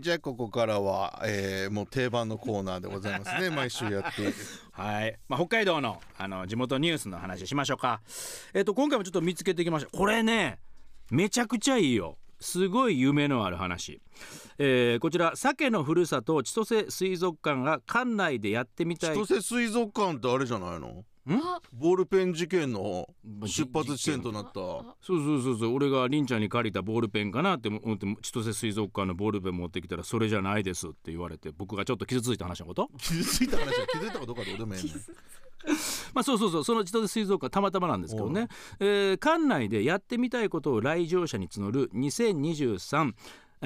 じゃあここからは、えー、もう定番のコーナーでございますね。毎週やっている。はい、まあ、北海道のあの地元ニュースの話しましょうか。えっ、と今回もちょっと見つけてきましたこれねめちゃくちゃいいよ。すごい夢のある話、えー、こちら鮭のふるさと千歳水族館が館内でやってみたい。千歳水族館ってあれじゃないの？ボールペン事件の出発地点となった。そうそうそうそう。俺がりんちゃんに借りたボールペンかなって思って千歳水族館のボールペン持ってきたらそれじゃないですって言われて僕がちょっと傷ついた話のこと傷ついた話は気づいたかどうかどうでもいいねまあそうそうそう。その千歳水族館たまたまなんですけどね、えー、館内でやってみたいことを来場者に募る2023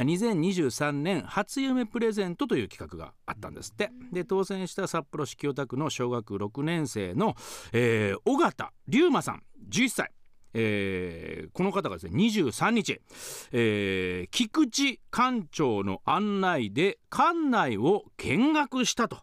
2023年初夢プレゼントという企画があったんですって。で当選した札幌市清田区の小学6年生の、えー、尾形龍馬さん11歳。えー、この方がですね23日、えー、菊池館長の案内で館内を見学したと。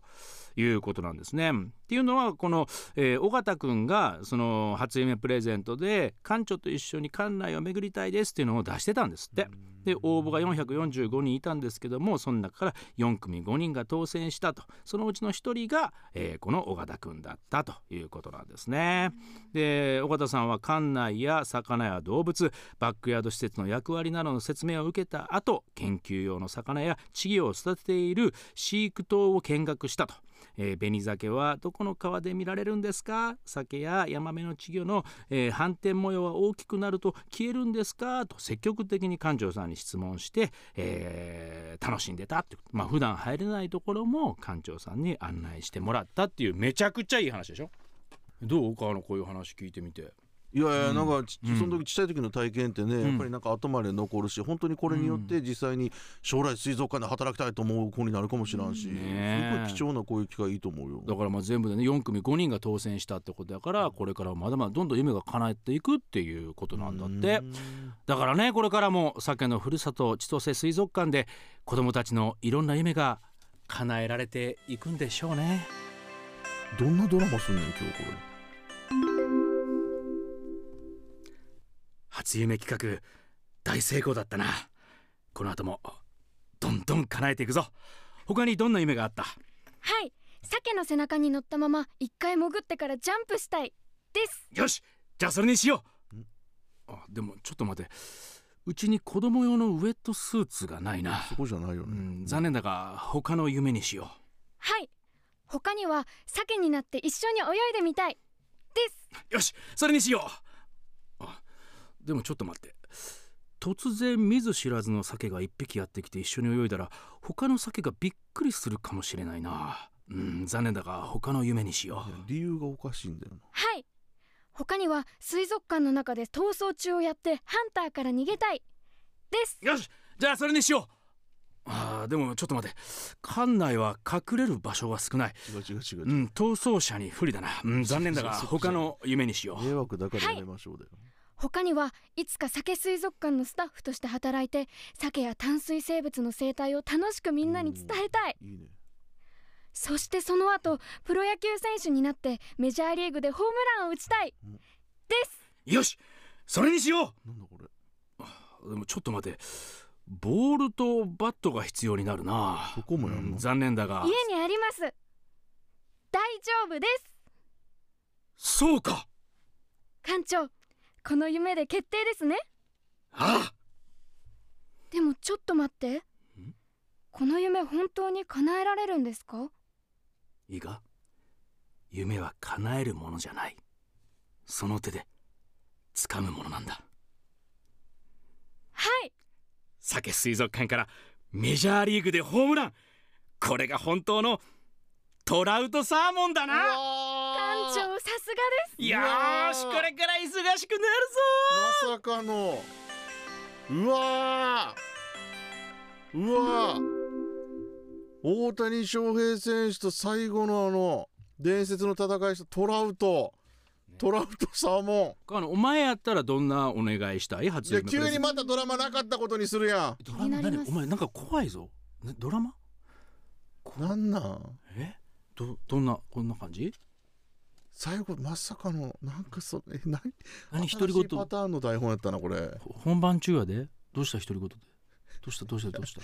いうことなんですね。っていうのはこの、えー、尾形くんがその初夢プレゼントで館長と一緒に館内を巡りたいですっていうのを出してたんですって。で応募が445人いたんですけどもその中から4組5人が当選したとそのうちの1人が、えー、この尾形くんだったということなんですね。で尾形さんは館内や魚や動物バックヤード施設の役割などの説明を受けた後研究用の魚や稚魚を育てている飼育棟を見学したと。えー、紅鮭はどこの川で見られるんですか？酒やヤマメの稚魚の、えー、反転模様は大きくなると消えるんですか？と積極的に館長さんに質問して、えー、楽しんでたってまあ普段入れないところも館長さんに案内してもらったっていうめちゃくちゃいい話でしょ？どう？かのこういう話聞いてみて。いやいやなんか、うん、その時ちっちゃい時の体験ってね、うん、やっぱりなんか後まで残るし本当にこれによって実際に将来水族館で働きたいと思う子になるかもしれんし、うん、すごい貴重なこういう機会いいと思うよ。だからまあ全部でね4組5人が当選したってことだからこれからまだまだどんどん夢が叶えていくっていうことなんだって。だからねこれからも鮭のふるさと千歳水族館で子どもたちのいろんな夢が叶えられていくんでしょうね。どんなドラマすんねん今日これ。初夢企画大成功だったな。この後もどんどん叶えていくぞ。他にどんな夢があった？はい。鮭の背中に乗ったまま一回潜ってからジャンプしたい。です。よし。じゃあそれにしよう。あでもちょっと待って。うちに子供用のウェットスーツがないな。そこじゃないよね、うん、残念だが他の夢にしよう。はい。他には鮭になって一緒に泳いでみたい。です。よし。それにしようでもちょっと待って。突然見ず知らずの鮭が一匹やってきて一緒に泳いだら他の鮭がびっくりするかもしれないな。うん残念だが他の夢にしよう。理由がおかしいんだよな。はい。他には水族館の中で逃走中をやってハンターから逃げたい。です。よしじゃあそれにしよう。あーでもちょっと待って。館内は隠れる場所が少ない。違う違う違う、う。ん、逃走者に不利だな、うん、残念だが他の夢にしよう。迷惑だからやめましょうだよ、はい他にはいつか鮭水族館のスタッフとして働いて鮭や淡水生物の生態を楽しくみんなに伝えたい、いいね、そしてその後プロ野球選手になってメジャーリーグでホームランを打ちたい、です。よしそれにしよう。なんだこれ。でもちょっと待て。ボールとバットが必要になるな。そこもやるの、残念だが。家にあります。大丈夫です。そうか。館長この夢で決定ですね。ああ。でもちょっと待って。この夢本当に叶えられるんですか？いいか？夢は叶えるものじゃない。その手で掴むものなんだ。はい。酒水族館からメジャーリーグでホームラン。これが本当のトラウトサーモンだな。館長さすがです。よしこれから忙しくなるぞまさかの。うわうわ大谷翔平選手と最後のあの伝説の戦いしたトラウト。トラウトサーモン。あのお前やったらどんなお願いしたい？初いや急にまたドラマなかったことにするやん。ドラマ何？お前なんか怖いぞ。ドラマ？なんなん？え？どどんなこんな感じ？最後まさかのなんかそえ何？何？独り言パターンの台本やったなこれ。本番中やで。どうした独り言で？どうした？どうした？どうした？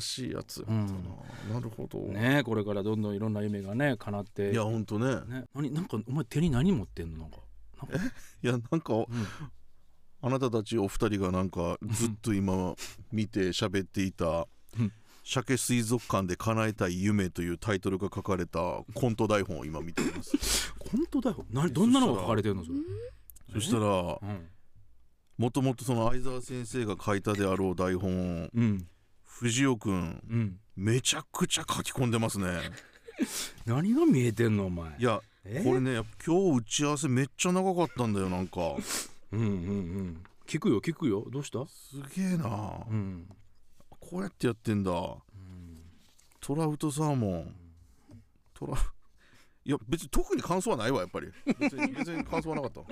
新しいやつやったな、なるほど、ねこれからどんどんいろんな夢がね叶って。いやほんとね。ね。何？なんかお前手に何持ってんの？なんか。なんか。いやなんか、ん。あなたたちお二人がなんかずっと今見て喋っていたうん「鮭水族館で叶えたい夢」というタイトルが書かれたコント台本を今見ています。本？当だよ何どんなのが書かれてるのそれ？そしたらうんもともとその相沢先生が書いたであろう台本をうん。藤尾くんうん。めちゃくちゃ書き込んでますね。何が見えてんのお前？いやえ？これね今日打ち合わせめっちゃ長かったんだよなんか。うんうんうん。聞くよ聞くよ。どうした？すげえな。うんこうやってやってんだ。トラウトサーモン。トラいや別に特に感想はないわやっぱり。別に別に感想はなかった。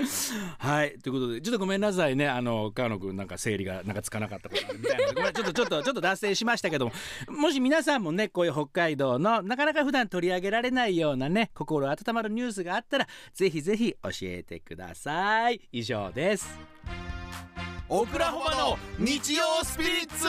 はい。ということでちょっとごめんなさいね。あの川野くんなんか整理がなんかつかなかったことあるみたいな。のでごめんちょっとちょっとちょっと脱線しましたけども。もし皆さんもねこういう北海道のなかなか普段取り上げられないようなね心温まるニュースがあったらぜひぜひ教えてください。以上です。オクラホマの日曜スピリッツ